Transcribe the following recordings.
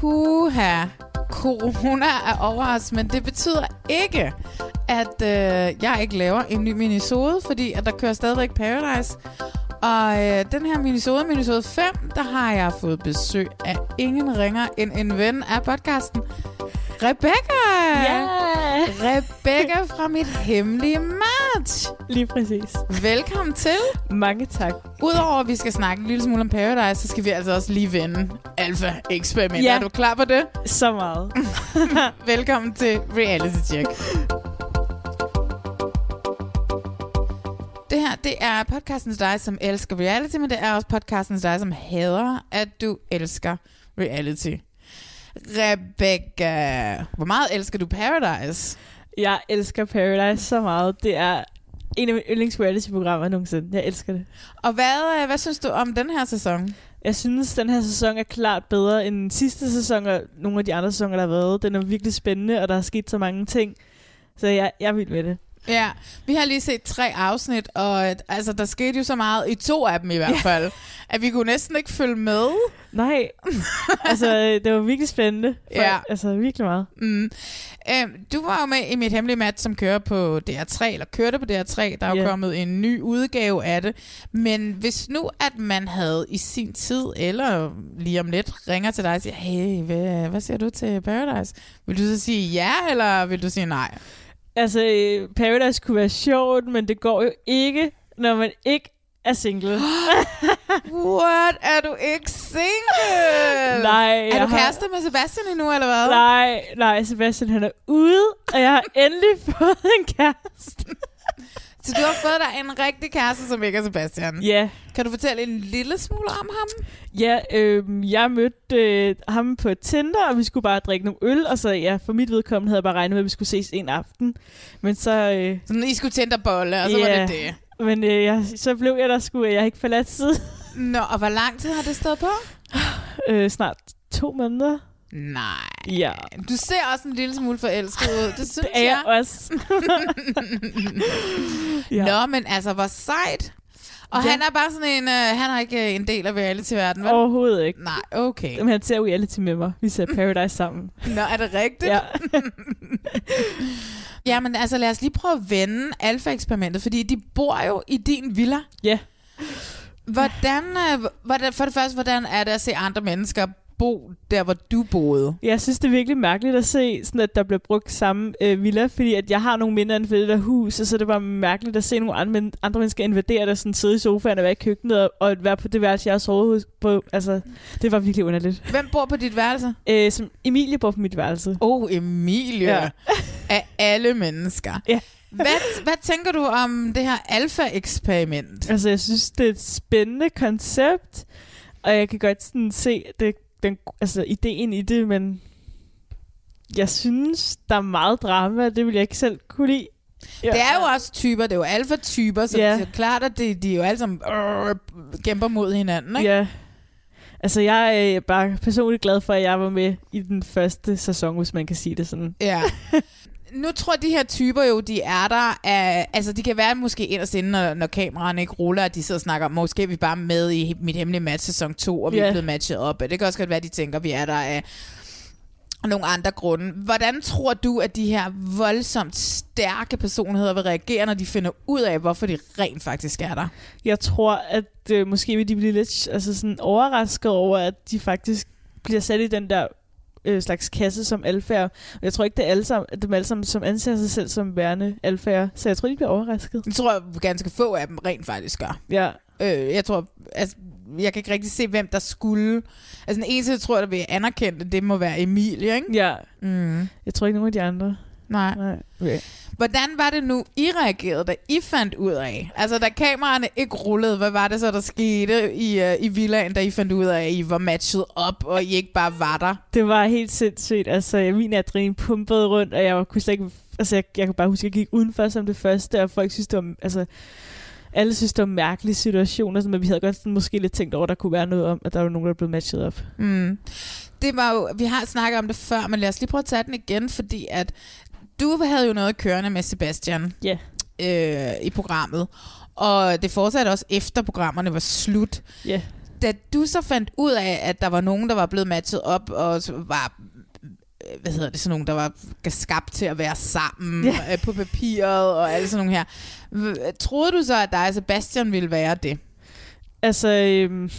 Puha. Corona er over os, men det betyder ikke, at øh, jeg ikke laver en ny minisode, fordi at der kører stadigvæk Paradise. Og øh, den her minisode, minisode 5, der har jeg fået besøg af ingen ringer end en ven af podcasten. Rebecca! Ja, Rebecca fra mit hemmelige match. lige præcis. Velkommen til. Mange tak. Udover at vi skal snakke en lille smule om Paradise, så skal vi altså også lige vende Alpha Experiment. Ja. Er du klar på det? Så meget. Velkommen til Reality Check. Det her, det er podcasten til dig, som elsker reality, men det er også podcasten til dig, som hader, at du elsker reality. Rebecca, hvor meget elsker du Paradise? Jeg elsker Paradise så meget. Det er en af mine yndlings reality-programmer nogensinde. Jeg elsker det. Og hvad, øh, hvad synes du om den her sæson? Jeg synes, den her sæson er klart bedre end sidste sæson og nogle af de andre sæsoner, der har været. Den er virkelig spændende, og der er sket så mange ting. Så jeg, jeg er vild med det. Ja, vi har lige set tre afsnit, og øh, altså, der skete jo så meget, i to af dem i hvert fald, at vi kunne næsten ikke følge med. Nej, altså det var virkelig spændende. For, Ja. Altså virkelig meget. Mm. Øhm, du var jo med i mit hemmelige match, som kører på DR3, eller kørte på DR3. Der er jo kommet en ny udgave af det. Men hvis nu, at man havde i sin tid, eller lige om lidt, ringer til dig og siger, hey, hvad, hvad siger du til Paradise? Vil du så sige ja, eller vil du sige nej? Altså, øh, Paradise kunne være sjovt, men det går jo ikke, når man ikke er single. What? Er du ikke single? Nej, Er du har- kærester med Sebastian endnu, eller hvad? Nej, nej, Sebastian han er ude, og jeg har endelig fået en kæreste. Så du har fået dig en rigtig kæreste, som ikke er Sebastian. Ja, Kan du fortælle en lille smule om ham? ja øh, jeg mødte øh, ham på Tinder, og vi skulle bare drikke nogle øl, og så ja, for mit vedkommende havde jeg bare regnet med, at vi skulle ses en aften. Men så, øh, Sådan, I skulle tænde bolle, og så Ja. var det det. men, øh, jeg, så blev jeg der sgu, jeg ikke forladt siden. Nå, og hvor lang tid har det stået på? øh, snart to måneder. Nej. Ja, Du ser også en lille smule forelsket ud. Det synes det er jeg også. ja. Nå, men altså, hvor sejt. Og Ja. han er bare sådan en, øh, han er ikke øh, en del af reality-verdenen, vel? Overhovedet ikke. Nej, okay. Jamen, han ser reality med mig. Vi ser Paradise sammen. Nå, er det rigtigt? Ja. ja, men altså, lad os lige prøve at vende alfa-eksperimentet, fordi de bor jo i din villa. Ja. Hvordan, øh, hvordan, for det første, hvordan er det at se andre mennesker bo der, hvor du boede? Jeg synes, det er virkelig mærkeligt at se, sådan at der bliver brugt samme øh, villa, fordi at jeg har nogle minder end det der hus, og så er det bare mærkeligt at se nogle andre, andre mennesker invadere der, sådan sidde i sofaen og være i køkkenet, og, og være på det værelse, jeg har sovet på. Altså, det var virkelig underligt. Hvem bor på dit værelse? Øh, som Emilie bor på mit værelse. Oh, Emilie. Ja. Af alle mennesker. Ja. Hvad, hvad tænker du om det her alfa-eksperiment? Altså, jeg synes, det er et spændende koncept, og jeg kan godt sådan se det, den, altså, ideen i det, men jeg synes, der er meget drama, det vil jeg ikke selv kunne lide. Ja. Det er jo også typer, det er jo alfa-typer, så Ja. det er klart, at de, de er jo alle sammen øh, kæmper mod hinanden, ikke? Ja. Altså, jeg er bare personligt glad for, at jeg var med i den første sæson, hvis man kan sige det sådan. Ja. Nu tror de her typer jo, de er der. Af, altså, de kan være måske inderst inde, når, når kameraerne ikke ruller, at de sidder og snakker måske er vi bare med i mit hemmelige match sæson 2, og vi Ja. er blevet matchet op. Det kan også godt være, de tænker, vi er der af og nogle andre grunde. Hvordan tror du, at de her voldsomt stærke personligheder vil reagere, når de finder ud af, hvorfor de rent faktisk er der? Jeg tror, at øh, måske vil de blive lidt altså sådan overrasket over, at de faktisk bliver sat i den der øh, slags kasse som alfærd. Og jeg tror ikke, det er alle sammen, at dem alle sammen, som anser sig selv som værende alfærd. Så jeg tror, de bliver overrasket. Det tror jeg ganske få af dem rent faktisk gør. Ja, Øh, jeg tror, altså, jeg kan ikke rigtig se, hvem der skulle. Altså, den eneste, jeg tror, der vil anerkende det, det må være Emilie, ikke? ja. Mm. Jeg tror ikke, nogen af de andre. Nej. Nej. Okay. Hvordan var det nu, I reagerede, da I fandt ud af? Altså, da kameraerne ikke rullede, hvad var det så, der skete i, uh, i villaen, da I fandt ud af, at I var matchet op, og I ikke bare var der? Det var helt sindssygt. Altså, min adrenalin pumpede rundt, og jeg kunne slet ikke... Altså, jeg, jeg kan bare huske, at jeg gik udenfor som det første, og folk synes, det var... Altså, alle synes, det var en mærkelig situation, og sådan, men vi havde godt sådan, måske lidt tænkt over, at der kunne være noget om, at der var nogen, der blev matchet op. Mm. Det var jo, vi har snakket om det før, men lad os lige prøve at tage den igen, fordi at du havde jo noget kørende med Sebastian Ja. øh, i programmet, og det fortsatte også efter programmerne var slut. Ja. Da du så fandt ud af, at der var nogen, der var blevet matchet op, og var øh, hvad hedder det, sådan nogen, der var skabt til at være sammen Ja. ja. på papiret og alle sådan nogle her. Troede du så, at dig og Sebastian ville være det? Altså, øhm,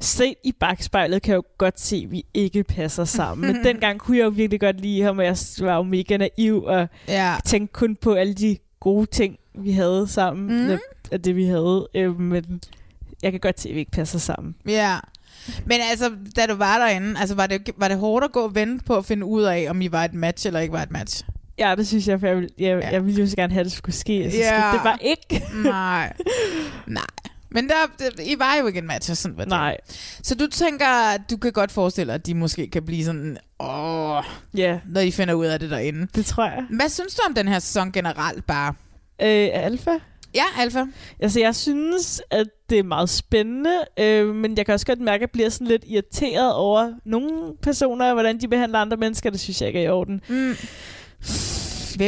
set i bagspejlet kan jeg jo godt se, at vi ikke passer sammen. Men dengang kunne jeg jo virkelig godt lide ham, og jeg var jo mega naiv, og Ja. tænkte kun på alle de gode ting, vi havde sammen, mm. af det vi havde. Øh, men jeg kan godt se, at vi ikke passer sammen. Ja. Men altså, da du var derinde, altså, var, det, var det hårdt at gå og vente på at finde ud af, om I var et match eller ikke var et match? Ja, det synes jeg, for jeg, vil, jeg, Ja. jeg ville jo så gerne have, at det skulle ske. Så Ja. skete det var ikke. Nej. Nej. Men der, I var jo ikke en match, sådan var det. Nej. Så du tænker, du kan godt forestille dig, at de måske kan blive sådan, åh, Ja, når I finder ud af det derinde. det tror jeg. Hvad synes du om den her sæson generelt bare? Øh, Alfa? Ja, Alfa. Altså, jeg synes, at det er meget spændende, øh, men jeg kan også godt mærke, at jeg bliver sådan lidt irriteret over nogle personer, og hvordan de behandler andre mennesker. Det synes jeg ikke er i orden. Mm.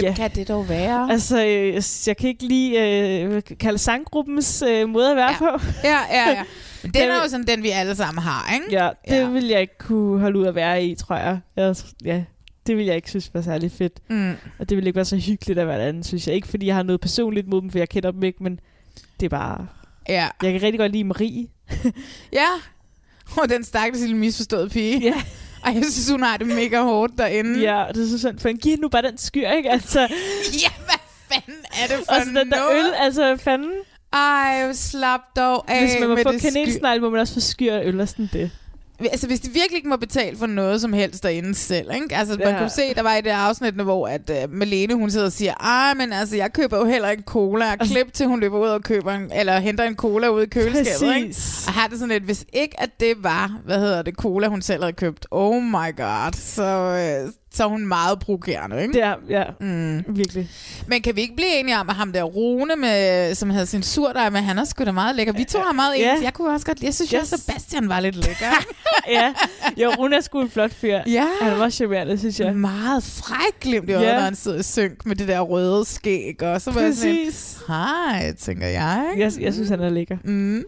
Hvem Ja. kan det dog være? Altså, øh, jeg, kan ikke lide øh, kalde sanggruppens øh, måde at være Ja. på. Ja, ja, ja. Den Det- er jo sådan den, vi alle sammen har, ikke? Ja, det Ja. vil jeg ikke kunne holde ud at være i, tror jeg. jeg ja, det vil jeg ikke synes var særlig fedt. Mm. Og det vil ikke være så hyggeligt at være derinde, synes jeg. Ikke fordi jeg har noget personligt mod dem, for jeg kender dem ikke, men det er bare... Ja. Jeg kan rigtig godt lide Marie. Ja. Og den stakkels lille misforståede pige. Ja. Ej, jeg synes, hun har det mega hårdt derinde. Ja, det er så sådan, for giv nu bare den skyr, ikke? Altså, Ja, hvad fanden er det for og så den der noget? øl, altså fanden? Ej, slap dog af Hvis man må med få det sky- kanelsnegl, må man også få skyr øl og sådan det. Altså, hvis de virkelig ikke må betale for noget som helst derinde selv, ikke? Altså, man Ja. kunne se, der var i det afsnit, hvor at, uh, Malene, hun sidder og siger, ej, men altså, jeg køber jo heller ikke cola. Og Altså- klip til, hun løber ud og køber en, eller henter en cola ud i køleskabet, ikke? Præcis. Og har det sådan lidt, hvis ikke at det var, hvad hedder det, cola, hun selv havde købt, oh my god, så, øh, så er hun meget provokerende, ikke? Er, ja, Mm. virkelig. Men kan vi ikke blive enige om, at ham der Rune, med, som havde sin surdej med, han er sgu da meget lækker. Vi to har meget Ja. ens. Jeg kunne også godt, jeg synes, yes. At Sebastian var lidt lækker. ja, jo, Rune er sgu en flot fyr. ja. Han var charmerende, synes jeg. Meget fræk glimt i øjet, Ja. når han sidder i synk med det der røde skæg. Og så var jeg sådan, Præcis. hej, tænker jeg. Jeg, jeg synes, han er lækker. Mm.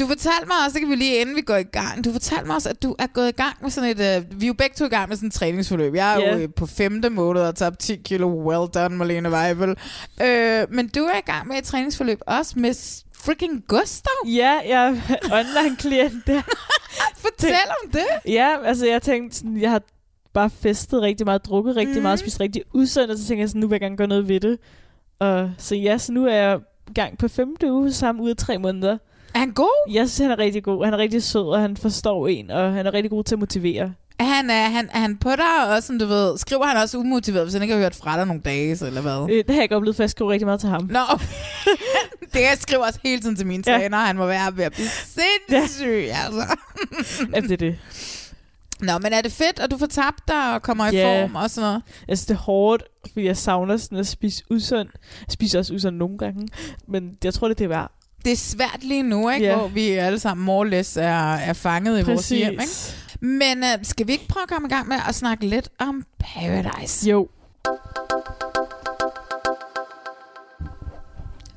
Du fortalte mig også, det kan vi lige inden vi går i gang, du fortalte mig også, at du er gået i gang med sådan et, uh, vi er jo begge to i gang med sådan et træningsforløb. Jeg er Ja. jo øh, på femte måned og tabt 10 kilo, well done, Malene Weibel. Øh, men du er i gang med et træningsforløb også med freaking Gustav. Ja, jeg er online-klient der. Fortæl om det. Ja, altså jeg tænkte sådan, jeg har bare festet rigtig meget, drukket rigtig mm. meget, spist rigtig usundt, og så tænkte jeg sådan, nu vil jeg gerne gøre noget ved det. Og så ja, så nu er jeg gang på femte uge sammen ud af tre måneder. Er han god? Jeg synes, han er rigtig god. Han er rigtig sød, og han forstår en, og han er rigtig god til at motivere. Er han, er, han, er han på dig også, som du ved, skriver han også umotiveret, hvis han ikke har hørt fra dig nogle dage, så, eller hvad? Øh, det har jeg ikke oplevet, for jeg skriver rigtig meget til ham. Nå, det jeg skriver også hele tiden til mine Ja. træner. Han må være ved at blive sindssyg, altså. Ja, det er det. Nå, men er det fedt, at du får tabt dig og kommer i Ja. form og sådan noget? Altså, det er hårdt, fordi jeg savner sådan at spise usundt. Jeg spiser også usundt nogle gange, men jeg tror, det er det værd. Det er svært lige nu, ikke? Ja. hvor vi alle sammen more or less er, er fanget i vores hjem. Ikke? Men uh, skal vi ikke prøve at komme i gang med at snakke lidt om Paradise? Jo.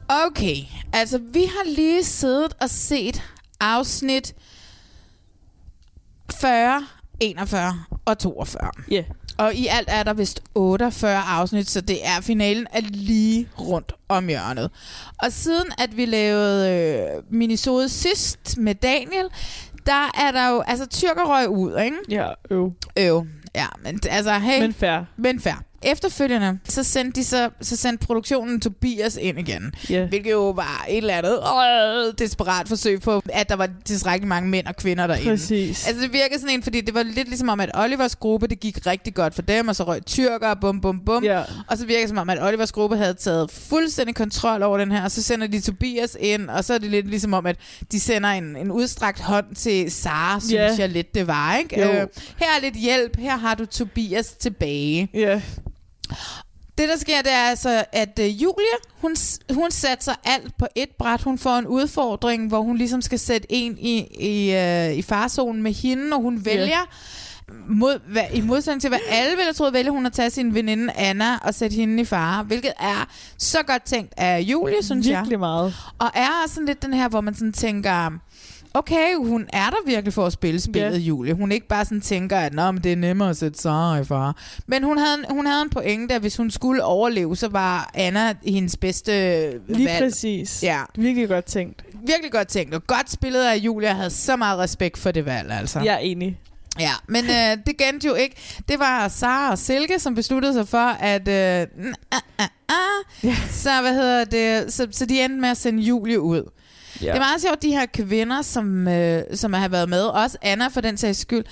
Okay, altså vi har lige siddet og set afsnit 40 41 og 42. Ja. Yeah. Og i alt er der vist 48 afsnit, så det er finalen er lige rundt om hjørnet. Og siden at vi lavede øh, minisode sidst med Daniel, der er der jo, altså tyrkerrøg ud, ikke? Ja, øv. Øv. Ja, men altså, hey. Men fair. Men fair. Efterfølgende, så sendte, de så, så sendte produktionen Tobias ind igen. Ja. Hvilket jo var et eller andet øh, desperat forsøg på, at der var tilstrækkeligt mange mænd og kvinder derinde. Præcis. Altså det virker sådan en, fordi det var lidt ligesom om, at Olivers gruppe, det gik rigtig godt for dem, og så røg tyrker, bum bum bum. Ja. Og så virker det som om, at Olivers gruppe havde taget fuldstændig kontrol over den her, og så sender de Tobias ind, og så er det lidt ligesom om, at de sender en, en udstrakt hånd til Sara, synes Ja. jeg lidt, det var, ikke? Jo. Øh, her er lidt hjælp, her har du Tobias tilbage. Ja. Det, der sker, det er altså, at uh, Julie, hun, hun satser alt på et bræt. Hun får en udfordring, hvor hun ligesom skal sætte en i, i, uh, i farzonen med hende, og hun vælger, mod, hvad, i modsætning til, hvad alle ville have troet, vælger hun at tage sin veninde Anna og sætte hende i fare, hvilket er så godt tænkt af Julie, synes jeg. Virkelig meget. Og er sådan lidt den her, hvor man sådan tænker, okay, hun er der virkelig for at spille spillet, Ja. Julie. Hun ikke bare sådan tænker, at Nå, men det er nemmere at sætte Sara i far. Men hun havde, en- hun havde en pointe, at hvis hun skulle overleve, så var Anna hendes bedste Lige valg. præcis. Ja, Virkelig godt tænkt. virkelig godt tænkt. Og godt spillet af Julia. Jeg havde så meget respekt for det valg, altså. Jeg er enig. Ja, men øh, det kendte jo ikke. Det var Sara og Silke, som besluttede sig for, at... Øh, ah, ah, ah. Ja. Så, hvad hedder det, så, så de endte med at sende Julie ud. Ja. Det er meget sjovt, de her kvinder, som, øh, som har været med, også Anna for den sags skyld,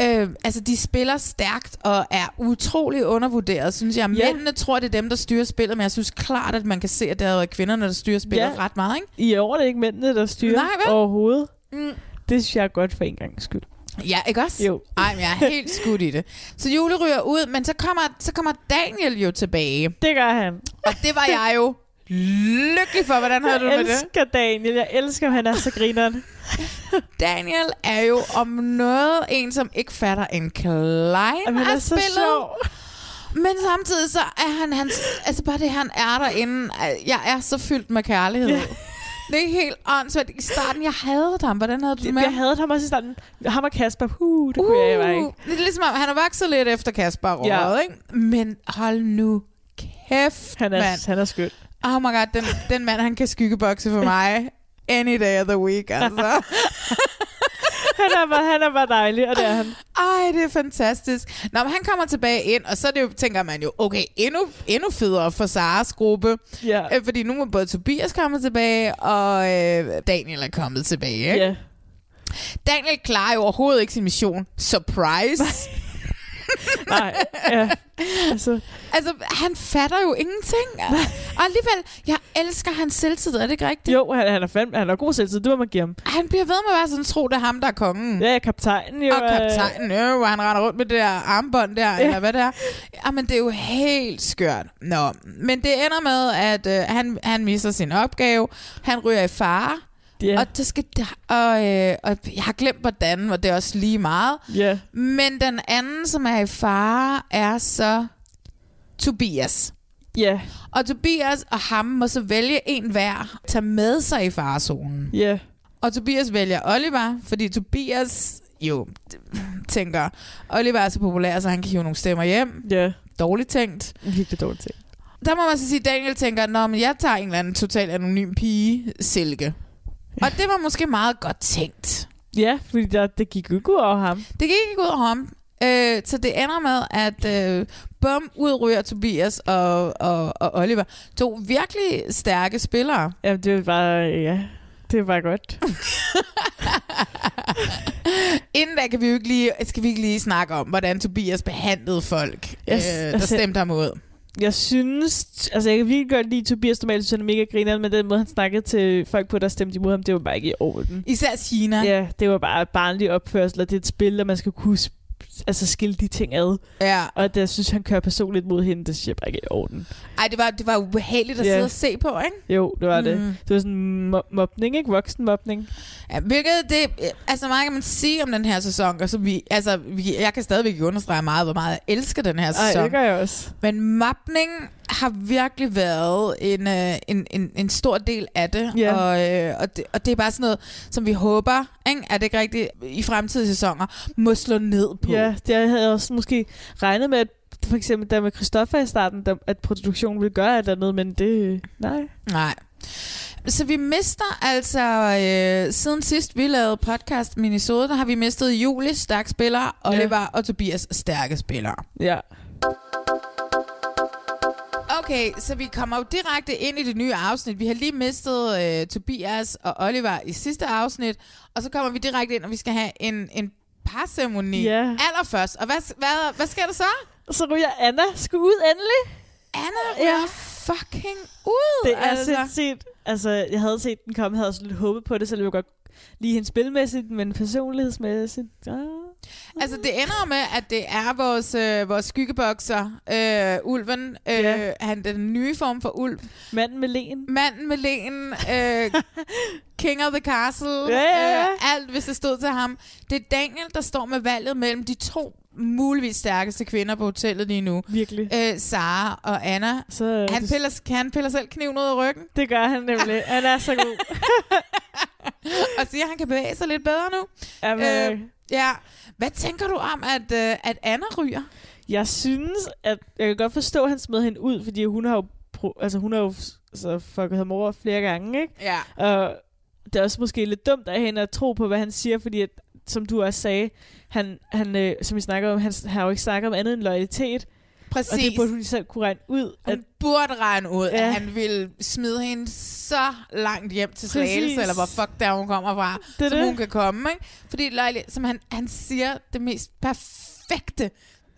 øh, altså de spiller stærkt og er utrolig undervurderet, synes jeg. Ja. Mændene tror, det er dem, der styrer spillet, men jeg synes klart, at man kan se, at det er kvinderne, der styrer spillet Ja. ret meget, ikke? I år er det ikke mændene, der styrer Nej, vel? overhovedet. Mm. Det synes jeg er godt for en gang skyld. Ja, ikke også? Jo. Ej, men jeg er helt skudt i det. Så Julie ryger ud, men så kommer, så kommer Daniel jo tilbage. Det gør han. Og det var jeg jo lykkelig for. Hvordan havde du det Jeg med det? elsker Daniel. Jeg elsker, at han er så grineren. Daniel er jo om noget en, som ikke fatter en klein Jamen, han af så spillet. sjov. Men samtidig så er han, hans, altså bare det, han er derinde, jeg er så fyldt med kærlighed. Ja. Det er helt åndssvagt. I starten, jeg havde ham. Hvordan havde du det med? Jeg havde ham også i starten. Ham og Kasper. Uh, det kunne jeg bare ikke. Det er ligesom om, han er vokset lidt efter Kasper og ja. ikke? Men hold nu kæft, Han er, mand. han er skøn. Oh my god, den, den mand, han kan skyggebokse for mig. Any day of the week, altså. Han er, bare, han er bare dejlig, og det er han. Ej, det er fantastisk. Nå, men han kommer tilbage ind, og så det jo, tænker man jo, okay, endnu, endnu federe for Saras gruppe. Ja. Øh, fordi nu er både Tobias kommet tilbage, og øh, Daniel er kommet tilbage. Ikke? ja. Daniel klarer jo overhovedet ikke sin mission. Surprise! Nej, ja. Altså, altså, han fatter jo ingenting. Og alligevel, jeg elsker hans selvtid, er det ikke rigtigt? jo, han, han er fandme, han er god selvtid, det må man give ham. Han bliver ved med at være sådan, tro, det er ham, der er kongen. Ja, kaptajnen jo. Og kaptajnen, øh, hvor han render rundt med det der armbånd der, ja. eller hvad det er. Jamen, det er jo helt skørt. Nå, men det ender med, at øh, han, han misser sin opgave. Han ryger i fare. Ja, Og, det skal, og, øh, og jeg har glemt, hvordan, og det er også lige meget. ja. Men den anden, som er i fare, er så Tobias. Ja, Og Tobias og ham må så vælge en hver, tage med sig i farezonen. ja. Og Tobias vælger Oliver, fordi Tobias jo tænker, Oliver er så populær, så han kan hive nogle stemmer hjem. Ja, Dårligt tænkt. virkelig dårligt ting. Der må man så sige, at Daniel tænker, men jeg tager en eller anden totalt anonym pige, Silke. Og det var måske meget godt tænkt. Ja, fordi der, det gik ikke ud over ham. Det gik ikke ud af ham. Øh, så det ender med, at øh, bum, ud ryger Tobias og, og, og Oliver. To virkelig stærke spillere. Ja, det var bare, ja, det var godt. Inden da kan vi jo ikke lige, skal vi ikke lige snakke om, hvordan Tobias behandlede folk, Yes, yes, øh, der altså- stemte ham ud. Jeg synes, altså jeg kan virkelig godt lide Tobias normalt, synes han er mega grineren, men den måde, han snakkede til folk på, der stemte imod ham, det var bare ikke i orden. Især China. Ja, det var bare barnlig opførsel, og det er et spil, og man skal kunne altså skille de ting ad. ja. Og det, jeg synes, han kører personligt mod hende, det synes jeg bare ikke er i orden. Ej, det var, det var ubehageligt at Ja. sidde og se på, ikke? Jo, det var mm. det. Det var sådan mo- mobning, ikke? Voksenmobning. Ja, hvilket det, altså meget kan man sige om den her sæson, og så vi, altså, vi, jeg kan stadigvæk understrege meget, hvor meget jeg elsker den her Ej, sæson. det gør jeg også. Men mobning har virkelig været en, øh, en, en, en stor del af det. Ja. Og, øh, og, det, og det er bare sådan noget, som vi håber, ikke, er det ikke rigtigt, i fremtidige sæsoner, må slå ned på. Ja, det havde jeg også måske regnet med, at for eksempel der med Christoffer i starten, der, at produktionen ville gøre et eller andet, men det... Nej. Nej. Så vi mister altså, øh, siden sidst vi lavede podcast Minnesota, der har vi mistet Julie, stærk spiller, Oliver ja. og Tobias, stærke spillere. Ja. Okay, så vi kommer jo direkte ind i det nye afsnit. Vi har lige mistet øh, Tobias og Oliver i sidste afsnit, og så kommer vi direkte ind, og vi skal have en, en parceremoni Ja. allerførst. Og hvad, hvad, hvad sker der så? Så ryger Anna sgu ud endelig. Anna ryger Ja. fucking ud. Det er altså. sindssygt. Altså, jeg havde set den komme, jeg havde også lidt håbet på det, så jeg ville godt lige hende spilmæssigt, men personlighedsmæssigt. Ja. Altså, det ender med, at det er vores, øh, vores skyggebokser, øh, Ulven. Øh, Ja. Han den nye form for ulv. Manden med len. Manden med len. Øh, King of the Castle. Ja, ja, ja. Øh, alt, hvis det stod til ham. Det er Daniel, der står med valget mellem de to muligvis stærkeste kvinder på hotellet lige nu. Virkelig. Øh, Sara og Anna. Så, Han det, piller, kan han piller selv kniven ud af ryggen, det gør han nemlig. Han er så god. og siger, at han kan bevæge sig lidt bedre nu. Jamen, Øh, øh, Ja. Hvad tænker du om, at, øh, at Anna ryger? jeg synes, at jeg kan godt forstå, at han smed hende ud, fordi hun har jo, pro- altså, hun har jo så fucket ham over flere gange, ikke? Ja. Og det er også måske lidt dumt af hende at tro på, hvad han siger, fordi at, som du også sagde, han, han øh, som vi snakker om, han, han har jo ikke snakket om andet end loyalitet. Præcis. Og det burde hun selv kunne regne ud. At, Hun burde regne ud, ja. At han ville smide hende så langt hjem til. Slagelse, eller hvor fuck der hun kommer fra, Det som det. hun kan komme. Ikke? Fordi Lejli, som han, han siger det mest perfekte,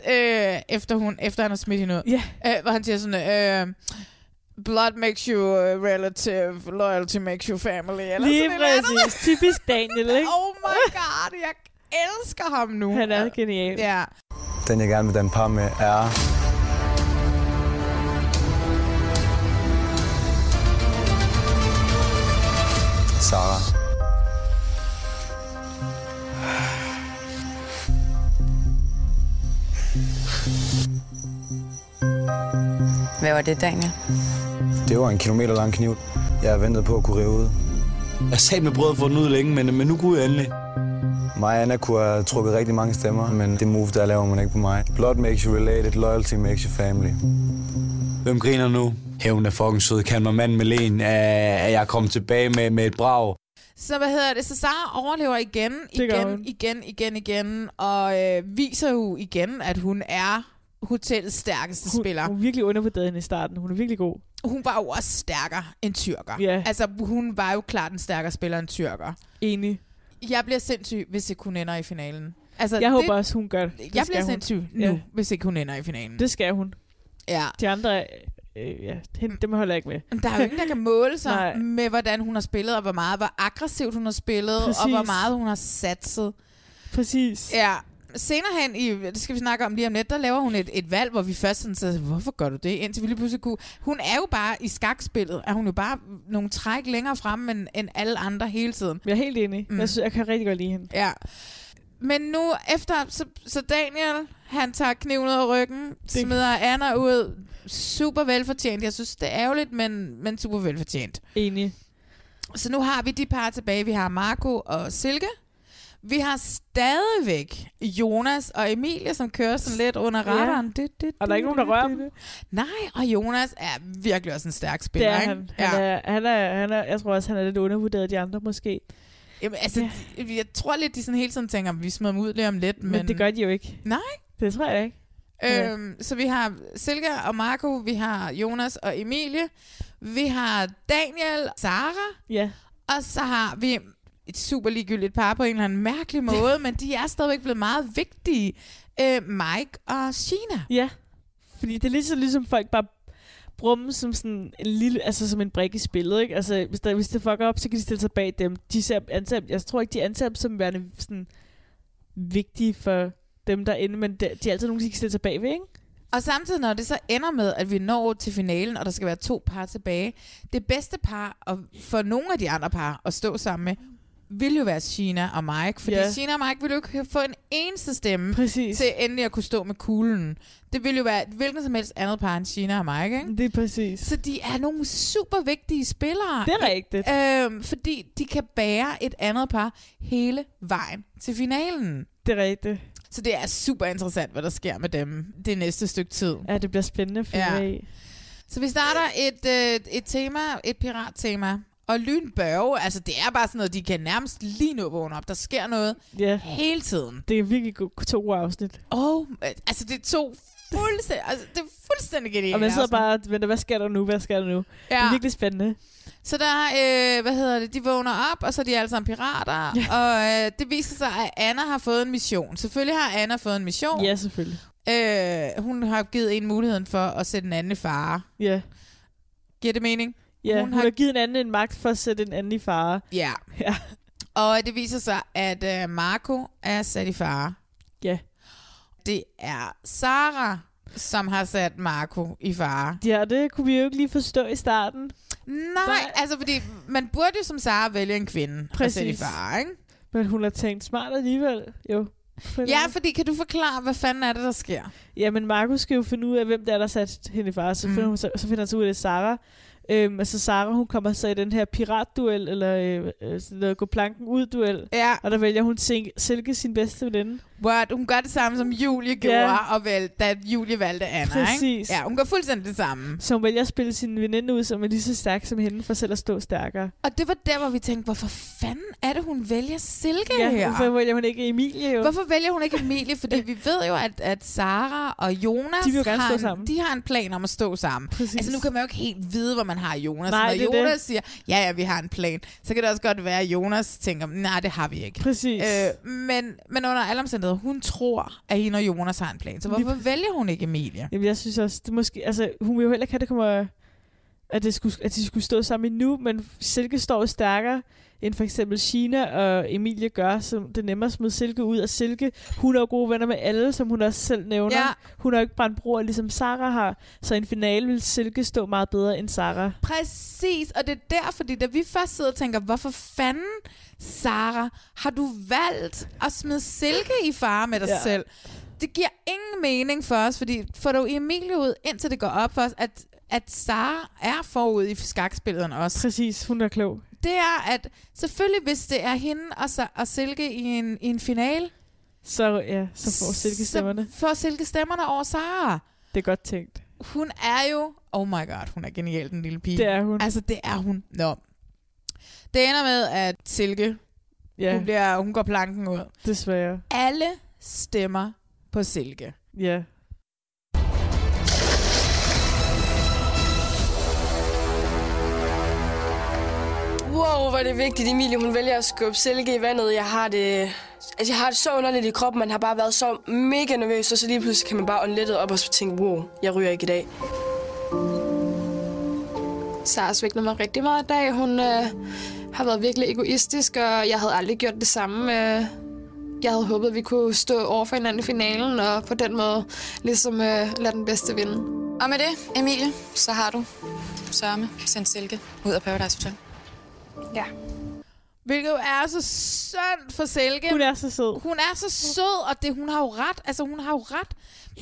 øh, efter, hun, efter han har smidt hende ud. ja, Øh, hvor han siger sådan, øh, blood makes you relative, loyalty makes you family. Eller lige sådan præcis. Typisk Daniel, ikke? Oh my god, jeg elsker ham nu. Han er genial. Ja. Den, jeg gerne vil danne par med, er... Sara. Hvad var det, Daniel? Det var en kilometer lang kniv. Jeg har ventet på at kunne rive ud. Jeg sagde med brød for den ud længe, men, men nu kunne jeg endelig. Mig og Anna kunne have trukket rigtig mange stemmer, men det move, der laver man ikke på mig. Blood makes you related, loyalty makes you family. Hvem griner nu? Hævn er fucking sød. Kan mig mand med len, at jeg kom tilbage med, med et brag. Så hvad hedder det? Så Sara overlever igen, igen, hun. igen, igen, igen, og øh, viser jo igen, at hun er hotellets stærkeste Hun, spiller. hun virkelig undervurderet hende i starten. Hun er virkelig god. Hun var jo også stærkere end tyrker. Ja. Altså, hun var jo klart en stærkere spiller end tyrker. Enig. Jeg bliver sindssyg, hvis ikke hun ender i finalen. Altså, Jeg det, håber også, hun gør det. Det Jeg bliver hun. sindssyg nu, Ja. hvis ikke hun ender i finalen. Det skal hun. Ja. De andre, øh, ja, hende, dem holder jeg ikke med. Men Der er jo ingen, der kan måle sig Nej. med, hvordan hun har spillet, og hvor meget, hvor aggressivt hun har spillet, Præcis. og hvor meget hun har satset. Præcis. Ja. Senere hen, i, det skal vi snakke om lige om lidt, der laver hun et, et valg, hvor vi først sådan så, hvorfor gør du det? Indtil vi lige pludselig kunne... Hun er jo bare i skakspillet, er hun jo bare nogle træk længere frem end, end alle andre hele tiden. Jeg er helt enig. Mm. Jeg, synes, jeg kan rigtig godt lide hende. Ja. Men nu efter, så, så Daniel, han tager kniven ud af ryggen, det... smider Anna ud. Super velfortjent. Jeg synes, det er ærgerligt, men, men super velfortjent. Enig. Så nu har vi de par tilbage. Vi har Marco og Silke. Vi har stadigvæk Jonas og Emilie, som kører sådan lidt under Ja. radaren. Ja. Og der er ikke nogen, der rører dem. Nej, og Jonas er virkelig også en stærk Det spiller. er ikke? han. Han, er, han, er, han er, jeg tror også, han er lidt undervurderet de andre måske. Jamen, altså, jeg tror lidt, de sådan hele tiden tænker, vi smider dem ud lige om lidt. Men, Men, det gør de jo ikke. Nej. Det tror jeg ikke. Ja. Øhm, så vi har Silke og Marco, vi har Jonas og Emilie, vi har Daniel, Sara, Ja. og så har vi et super ligegyldigt par på en eller anden mærkelig måde, men de er stadigvæk blevet meget vigtige. Øh, Mike og Sheena. Ja. Fordi det er lidt så ligesom folk bare brumme som sådan en lille, altså som en brik i spillet, ikke? Altså, hvis, der, hvis det fucker op, så kan de stille sig bag dem. De ser, anser, jeg tror ikke, de anser dem som værende sådan vigtige for dem derinde, men de, de er altid nogen, de kan stille sig bagved, ikke? Og samtidig, når det så ender med, at vi når til finalen, og der skal være to par tilbage, det bedste par, og for nogle af de andre par at stå sammen med, ville jo være Sheena og Mike, fordi yeah. Sheena og Mike ville jo ikke få en eneste stemme Præcis. til endelig at kunne stå med kuglen. Det ville jo være hvilken som helst andet par end Sheena og Mike, ikke? Det er præcis. Så de er nogle super vigtige spillere. Det er rigtigt. Øhm, fordi de kan bære et andet par hele vejen til finalen. Det er rigtigt. Så det er super interessant, hvad der sker med dem det næste stykke tid. Ja, det bliver spændende finde Ja. Så vi starter et, øh, et tema, et pirattema. Og Lynbørge, altså det er bare sådan noget, de kan nærmest lige nu vågne op. Der sker noget Ja. hele tiden. Det er virkelig to afsnit. Og altså det er to fuldstændig, altså det er fuldstændig genialt. Og man sidder afsnit. bare og venter, hvad sker der nu? Hvad sker der nu? Ja. Det er virkelig spændende. Så der, øh, hvad hedder det, de vågner op, og så er de alle sammen pirater. Ja. Og øh, det viser sig, at Anna har fået en mission. Selvfølgelig har Anna fået en mission. Ja, selvfølgelig. Øh, hun har givet en muligheden for at sætte en anden i fare. Ja. Giver det mening? Ja, Hun hun, har- har... givet en anden en magt for at sætte en anden i fare. Ja. Ja. Og det viser sig, at øh, Marco er sat i fare. Ja. Det er Sara, som har sat Marco i fare. Ja, det kunne vi jo ikke lige forstå i starten. Nej, altså fordi man burde jo som Sara vælge en kvinde at sætte i Præcis. fare, ikke? Men hun har tænkt smart alligevel, jo. En Ja, måde. fordi kan du forklare, hvad fanden er det, der sker? Ja, men Markus skal jo finde ud af, hvem det er, der sat hende i fare. Så, Mm. finder, hun, så, så finder han så ud af, det er Sarah. Øhm, altså Sarah, hun kommer så i den her piratduel, eller øh, øh, sådan noget gå planken ud duel. Ja. Og der vælger hun Sil- Silke, sin bedste veninde. What? Hun gør det samme, som Julie gjorde, Ja. og vel, da Julie valgte Anna, Præcis. ikke? Ja, hun gør fuldstændig det samme. Så hun vælger at spille sin veninde ud, som er lige så stærk som hende, for selv at stå stærkere. Og det var der, hvor vi tænkte, hvorfor fanden er det, hun vælger Silke Ja, her? hvorfor vælger hun ikke Emilie jo? Hvorfor vælger hun ikke Emilie? Fordi vi ved jo, at, at Sara og Jonas De vil jo gerne har, stå en, sammen. de har en plan om at stå sammen. Præcis. Altså nu kan man jo ikke helt vide, hvor man har Jonas. Nej, Når Jonas det. siger, ja ja, vi har en plan, så kan det også godt være, at Jonas tænker, nej, det har vi ikke. Præcis. Øh, men, men under alle omstændigheder, hun tror, at hende og Jonas har en plan. Så hvorfor vælger hun ikke Emilie? Jamen, jeg synes også, det måske... Altså, hun vil jo heller ikke have, at det kommer... At, det skulle, at de skulle stå sammen endnu, men Silke står stærkere, end for eksempel Shina og Emilie gør, så det er nemmere at smide Silke ud. Og Silke, hun er jo gode venner med alle, som hun også selv nævner. Ja. Hun har jo ikke brændt broer, ligesom Sara har. Så i en finale vil Silke stå meget bedre end Sara. Præcis, og det er der, fordi da vi først sidder og tænker, hvorfor fanden, Sara, har du valgt at smide Silke i fare med dig ja. selv? Det giver ingen mening for os, fordi får du Emilie ud, indtil det går op for os, at, at Sara er forud i skakspillet også. Præcis, hun er klog. Det er, at selvfølgelig, hvis det er hende og, og Silke i en, i en finale, Så, ja, så får Silke stemmerne. så får Silke stemmerne over Sara. Det er godt tænkt. Hun er jo... Oh my god, hun er genial, den lille pige. Det er hun. Altså, det er hun. Nå. Det ender med, at Silke, Ja, hun, bliver, hun går planken ud. desværre. Alle stemmer på Silke. Ja. Wow, hvor er det vigtigt. Emilie, hun vælger at skubbe Silke i vandet. Jeg har det... Altså, jeg har det så underligt i kroppen. Man har bare været så mega nervøs, og så lige pludselig kan man bare ånde lettet op og så tænke, wow, jeg ryger ikke i dag. Sara svigtede mig rigtig meget i dag. Hun øh, har været virkelig egoistisk, og jeg havde aldrig gjort det samme. Øh, jeg havde håbet, at vi kunne stå over for hinanden i finalen, og på den måde ligesom øh, lade den bedste vinde. Og med det, Emilie, så har du sørme sendt Silke ud af Paradise Hotel. Ja. Hvilket er så synd for Silke. Hun er så sød. Hun er så sød, og det, hun har jo ret. Altså, hun har jo ret.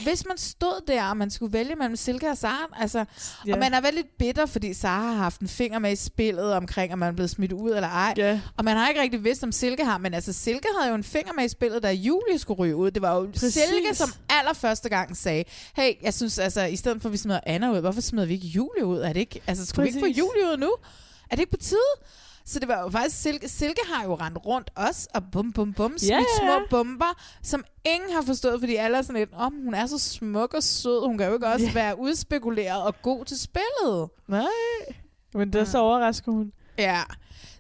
Hvis man stod der, og man skulle vælge mellem Silke og Sara, altså, ja. og man er vel lidt bitter, fordi Sara har haft en finger med i spillet omkring, om man er blevet smidt ud eller ej. Ja. Og man har ikke rigtig vidst, om Silke har, men altså, Silke havde jo en finger med i spillet, da Julie skulle ryge ud. Det var jo Præcis. Præcis. Silke, som allerførste gang sagde, hey, jeg synes altså, i stedet for at vi smider Anna ud, hvorfor smider vi ikke Julie ud? Er det ikke, altså, skulle vi ikke Præcis. få Julie ud nu? Er det ikke på tide? Så det var jo faktisk, Silke, Silke har jo rendt rundt os og bum, bum, bum, smidt yeah. små bomber, som ingen har forstået, fordi alle er sådan lidt, om hun er så smuk og sød, hun kan jo ikke også Ja. være udspekuleret og god til spillet. Nej. Men der så overrasker hun. Ja.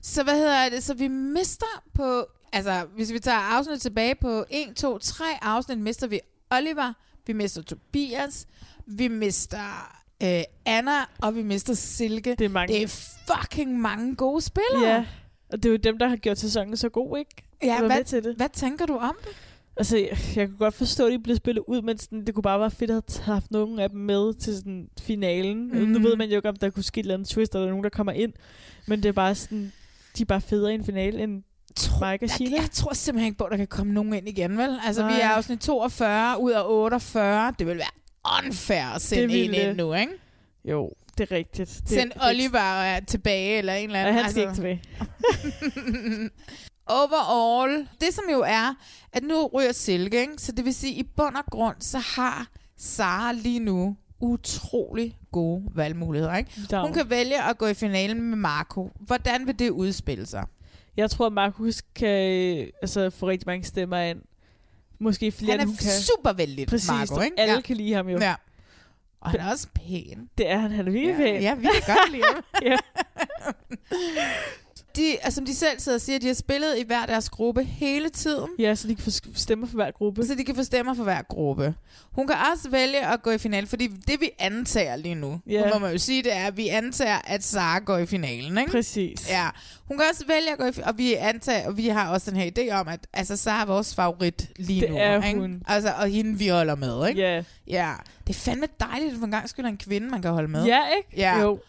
Så hvad hedder det? Så vi mister på... Altså, hvis vi tager afsnit tilbage på 1, 2, 3 afsnit, mister vi Oliver, vi mister Tobias, vi mister øh, Anna, og vi mister Silke. Det er mange. Det er fucking mange gode spillere. Ja. Og det er jo dem, der har gjort sæsonen så god, ikke? ja hvad, med til det. hvad tænker du om det? Altså, jeg, jeg kunne godt forstå, at de blev spillet ud, men sådan, det kunne bare være fedt at have haft nogle af dem med til sådan, finalen. Mm. Nu ved man jo ikke, om der kunne ske et eller andet twist, eller der er nogen, der kommer ind. Men det er bare sådan, de er bare federe i en finale, end Tror, Mike og Sheila? Jeg, jeg tror simpelthen ikke på, at der kan komme nogen ind igen, vel? Altså, Nej. vi er afsnit 42 ud af 48. Det vil være unfair at sende Det en ville ind nu, ikke? Jo, det er rigtigt. Det, Send det, Oliver øh, tilbage, eller en eller Nej, anden. han skal ikke tilbage. Overall, det som jo er, at nu ryger Silke, ikke? så det vil sige, at i bund og grund, så har Sara lige nu utrolig gode valgmuligheder. Ikke? Er Hun kan vælge at gå i finalen med Marco. Hvordan vil det udspille sig? Jeg tror, Markus kan øh, altså, få rigtig mange stemmer ind. Måske flere, Han er kan. super vældig, Præcis, Marco, ikke? alle Ja. kan lide ham jo. Ja. Og han er også pæn. Det er han, han er virkelig pæn. Ja, vi kan godt lide ham. ja. De, altså, som de selv sidder og siger, de har spillet i hver deres gruppe hele tiden. ja, så de kan få stemmer for hver gruppe. Så de kan få stemmer for hver gruppe. Hun kan også vælge at gå i finalen, fordi det vi antager lige nu, yeah. må man jo sige, det er, at vi antager, at Sara går i finalen, ikke? Præcis. Ja. Hun kan også vælge at gå i og vi antager, og vi har også den her idé om, at altså, Sara er vores favorit lige Det nu. er ikke? hun. Altså, og hende vi holder med, ikke? Ja. Ja. Det er fandme dejligt, at for en gang skulle en kvinde, man kan holde med. Ja, ikke? Ja. Jo.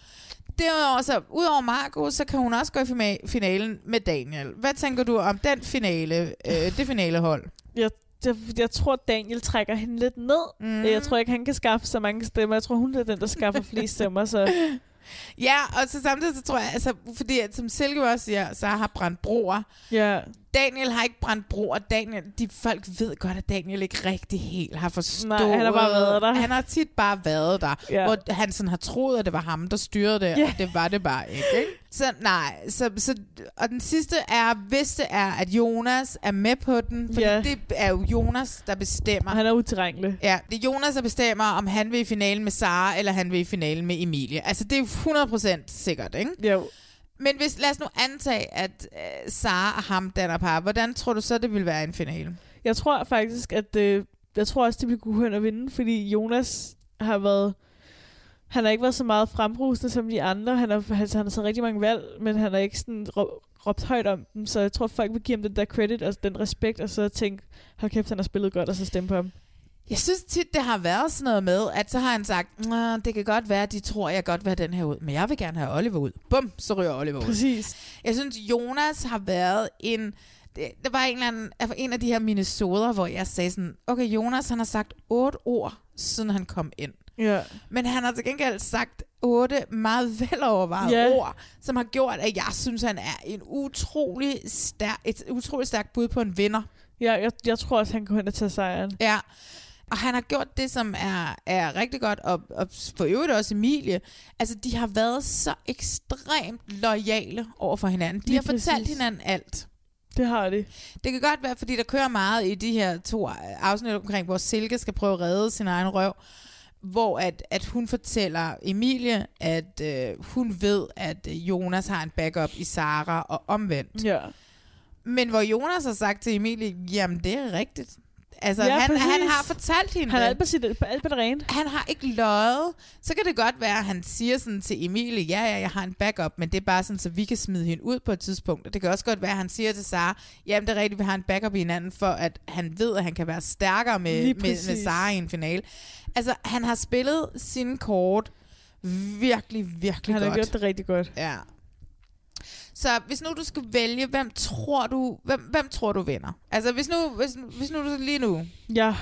Derudover, så, udover Marco, så kan hun også gå i finalen med Daniel. Hvad tænker du om den finale, øh, det finalehold? Jeg, jeg, jeg tror, Daniel trækker hende lidt ned. Mhm. Jeg tror ikke, han kan skaffe så mange stemmer. Jeg tror, hun er den, der skaffer flest stemmer. Så Ja, og så samtidig så tror jeg, altså, fordi at, som Silke også siger, så har brændt broer. ja, Daniel har ikke brændt broer. Daniel, de folk ved godt, at Daniel ikke rigtig helt har forstået. Nej, han har bare været der. Han har tit bare været der. Ja. Hvor han sådan har troet, at det var ham, der styrede det, Ja. og det var det bare ikke. ikke? Så nej, så, så, og den sidste er, hvis det er, at Jonas er med på den, for Ja. det er jo Jonas, der bestemmer. han er utilregnelig. Ja, det er Jonas, der bestemmer, om han vil i finalen med Sara, eller han vil i finalen med Emilie. Altså, det er 100% sikkert, ikke? Jo. Men hvis, lad os nu antage, at øh, Sara og ham danner par. Hvordan tror du så, det vil være en finale? Jeg tror faktisk, at øh, jeg tror også, det ville kunne hen og vinde, fordi Jonas har været... Han har ikke været så meget frembrusende som de andre. Han har, altså, han har taget rigtig mange valg, men han har ikke sådan råb, råbt højt om dem. Så jeg tror, folk vil give ham den der credit og den respekt, og så tænke, hold kæft, han har spillet godt, og så stemme på ham. Jeg synes tit, det har været sådan noget med, at så har han sagt, "Nå, det kan godt være, at de tror, at jeg godt vil have den her ud, men jeg vil gerne have Oliver ud. Bum, så ryger Oliver ud. Præcis. Jeg synes, Jonas har været en... Det, der var en, eller anden, altså en af de her minisoder, hvor jeg sagde sådan, okay, Jonas han har sagt otte ord, siden han kom ind. Ja. Men han har til gengæld sagt otte meget velovervejede Ja. ord, som har gjort, at jeg synes, han er en utrolig stærk, et utrolig stærkt bud på en vinder. Ja, jeg, jeg tror også, han kan hen og tage sejren. Ja, og han har gjort det, som er, er rigtig godt, og, og for øvrigt også Emilie. Altså, de har været så ekstremt lojale over for hinanden. De Lige har fortalt præcis. hinanden alt. Det har de. Det kan godt være, fordi der kører meget i de her to afsnit omkring, hvor Silke skal prøve at redde sin egen røv. Hvor at, at hun fortæller Emilie, at øh, hun ved, at øh, Jonas har en backup i Sara og omvendt. Ja. Men hvor Jonas har sagt til Emilie, jamen det er rigtigt. Altså, Ja, han, præcis. han har fortalt hende Han er alt på, sit, på alt på det rene. Han har ikke løjet. Så kan det godt være, at han siger sådan til Emilie, ja, ja, jeg har en backup, men det er bare sådan, så vi kan smide hende ud på et tidspunkt. Og det kan også godt være, at han siger til Sara, jamen det er rigtigt, vi har en backup i hinanden, for at han ved, at han kan være stærkere med, med, med. Sara i en finale. Altså, han har spillet sine kort virkelig, virkelig Han godt. har gjort det rigtig godt. Ja. Så hvis nu du skal vælge, hvem tror du, hvem, hvem tror du vinder? Altså hvis nu, hvis, hvis nu du lige nu, Jeg,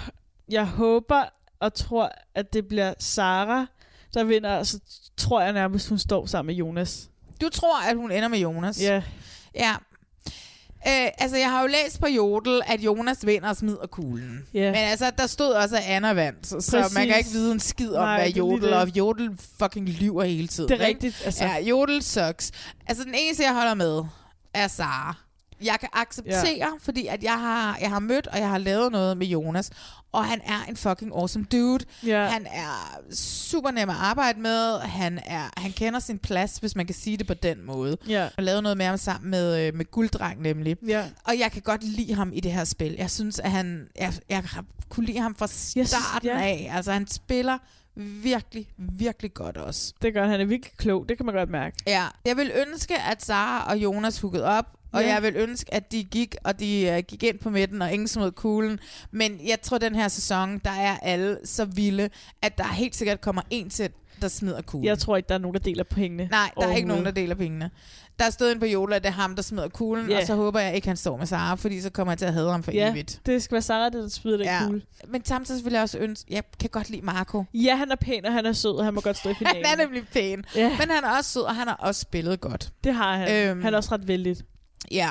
jeg håber og tror, at det bliver Sara, der vinder, og så tror jeg nærmest, hun står sammen med Jonas. du tror, at hun ender med Jonas. Ja, Ja. Øh, altså, jeg har jo læst på Jodel, at Jonas vinder og smider kuglen. Ja. Men altså, der stod også, at Anna vandt. Så, Præcis. man kan ikke vide en skid om, Nej, hvad Jodel, og Jodel fucking lyver hele tiden. det er ikke? rigtigt. Altså, Ja, Jodel sucks. Altså, den eneste, jeg holder med, er Sara. Jeg kan acceptere, ja. fordi at jeg har, jeg har mødt, og jeg har lavet noget med Jonas, og han er en fucking awesome dude. ja. Han er super nem at arbejde med. Han, er, han kender sin plads, hvis man kan sige det på den måde. ja. Jeg har lavet noget med ham sammen med, øh, med Gulddreng nemlig. Ja. Og jeg kan godt lide ham i det her spil. Jeg synes, at han... Jeg, jeg kunne lide ham fra synes, starten ja. af. Altså, han spiller virkelig, virkelig godt også. Det gør han. Er virkelig klog. Det kan man godt mærke. Ja. Jeg vil ønske, at Sara og Jonas hookede op, og Ja. jeg vil ønske, at de gik, og de uh, gik ind på midten, og ingen smed kuglen. Men jeg tror, den her sæson, der er alle så vilde, at der helt sikkert kommer en til, der smider kuglen. Jeg tror ikke, der er nogen, der deler pengene. Nej, der er ikke nogen, der deler pengene. Der er stået ind på Jola, at det er ham, der smider kuglen, Ja. og så håber jeg ikke, han står med Sara, fordi så kommer jeg til at hade ham for Ja, evigt. det skal være Sarah, der smider den Ja. kugle. Men samtidig vil jeg også ønske, jeg kan godt lide Marco. Ja, han er pæn, og han er sød, og han må godt stå i finalen. Han er nemlig pæn. Ja. Men han er også sød, og han har også spillet godt. Det har han. Øhm. Han er også ret vældig. Ja,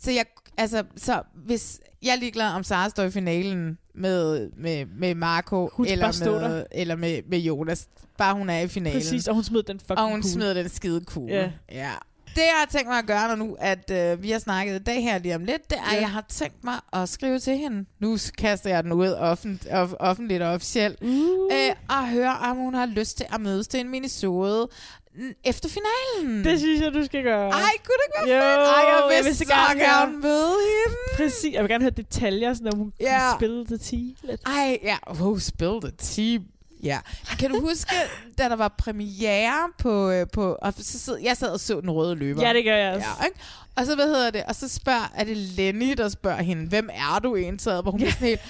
så jeg, altså, så hvis jeg er ligeglad om Sara står i finalen med, med, med Marco, Hun eller med, der. eller med, med Jonas, bare hun er i finalen. Præcis, og hun smed den fucking Og hun kugle. smider den skide kugle. Ja. ja. Det, jeg har tænkt mig at gøre, når nu, at øh, vi har snakket i dag her lige om lidt, det er, at Ja. jeg har tænkt mig at skrive til hende. Nu kaster jeg den ud offent, off, offentligt og officielt. Uh. Øh, og høre, om hun har lyst til at mødes til en minisode efter finalen. Det synes jeg, du skal gøre. Ej, kunne det ikke være Jo, fedt? Ej, jeg jeg vil så gerne gerne møde hende. Præcis. Jeg vil gerne høre detaljer, sådan, om hun Ja. yeah. spillede det 10 lidt. Ej, ja. Oh, spilled the tea. Ja. Kan du huske, da der var premiere på... øh, på og så sid, jeg sad og så den røde løber. Ja, det gør jeg også. Ja, ikke? Og så, hvad hedder det? Og så spørger, er det Lenny, der spørger hende, hvem er du egentlig? Hvor hun bliver sådan helt,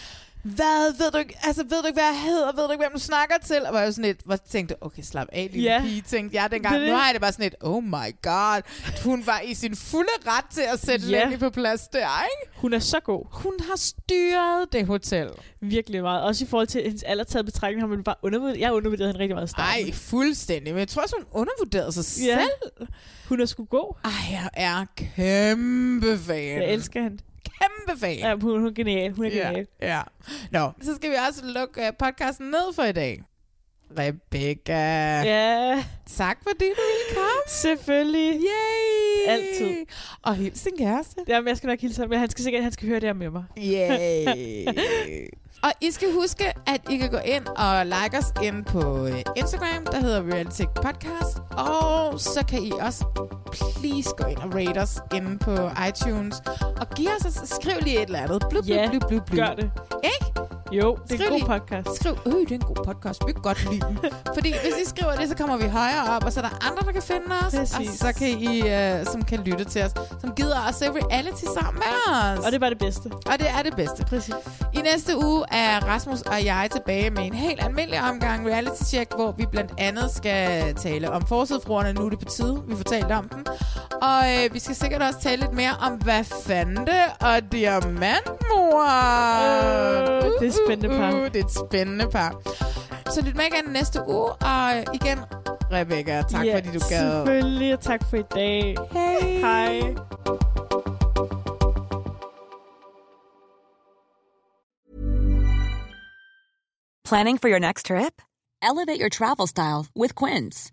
hvad, ved du ikke, altså ved du ikke, hvad jeg hedder? Ved du ikke, hvem du snakker til? Og var jeg sådan lidt, hvor tænkte, okay, slap af, lille Ja. pige, tænkte jeg dengang. Det Nu har jeg det bare sådan lidt, oh my god. Hun var i sin fulde ret til at sætte Ja. Lenny på plads der, ikke? Hun er så god. Hun har styret det hotel. Virkelig meget. Også i forhold til hendes alder taget betragtning, har man bare undervurderet. Jeg undervurderede hende rigtig meget i starten. Ej, fuldstændig. Men jeg tror også, hun undervurderede sig Ja. selv. Hun er sgu god. Ej, jeg er kæmpe fan. Jeg elsker hende. Kæmpe fan. Ja, hun, hun er genial. Hun er Ja, genial. ja. Nå, så skal vi også lukke uh, podcasten ned for i dag. Rebecca. Ja. Tak fordi du ville komme. Selvfølgelig. Yay. Altid. Og hils din kæreste. Jamen, jeg skal nok hilse ham, han skal sikkert han skal høre det her med mig. Yay. Og I skal huske, at I kan gå ind og like os ind på øh, Instagram, der hedder Reality Podcast. Og så kan I også please gå ind og rate os inde på iTunes. Og giv os, skriv lige et eller andet. Blub, blub, blub, blub, blub. gør det. Ikke? Jo, det er Skriv en god podcast. Skriv, øh, det er en god podcast. Vi kan godt lide den. Fordi hvis I skriver det, så kommer vi højere op, og så er der andre, der kan finde os. Præcis. Og så kan I, uh, som kan lytte til os, som gider at se reality sammen med os. Og det var det bedste. Og det er det bedste. Præcis. I næste uge er Rasmus og jeg tilbage med en helt almindelig omgang reality check, hvor vi blandt andet skal tale om forsidefruerne. Nu er det på tide, vi fortalte om dem. Og øh, vi skal sikkert også tale lidt mere om, hvad fande og diamantmor. Øh, det er et spændende par. Uh, det er et spændende par. Så lyt med igen næste uge. Og igen, Rebecca, tak ja, fordi du gad. selvfølgelig, og tak for i dag. Hej. Hej. Planning for your next trip? Elevate your travel style with Quince.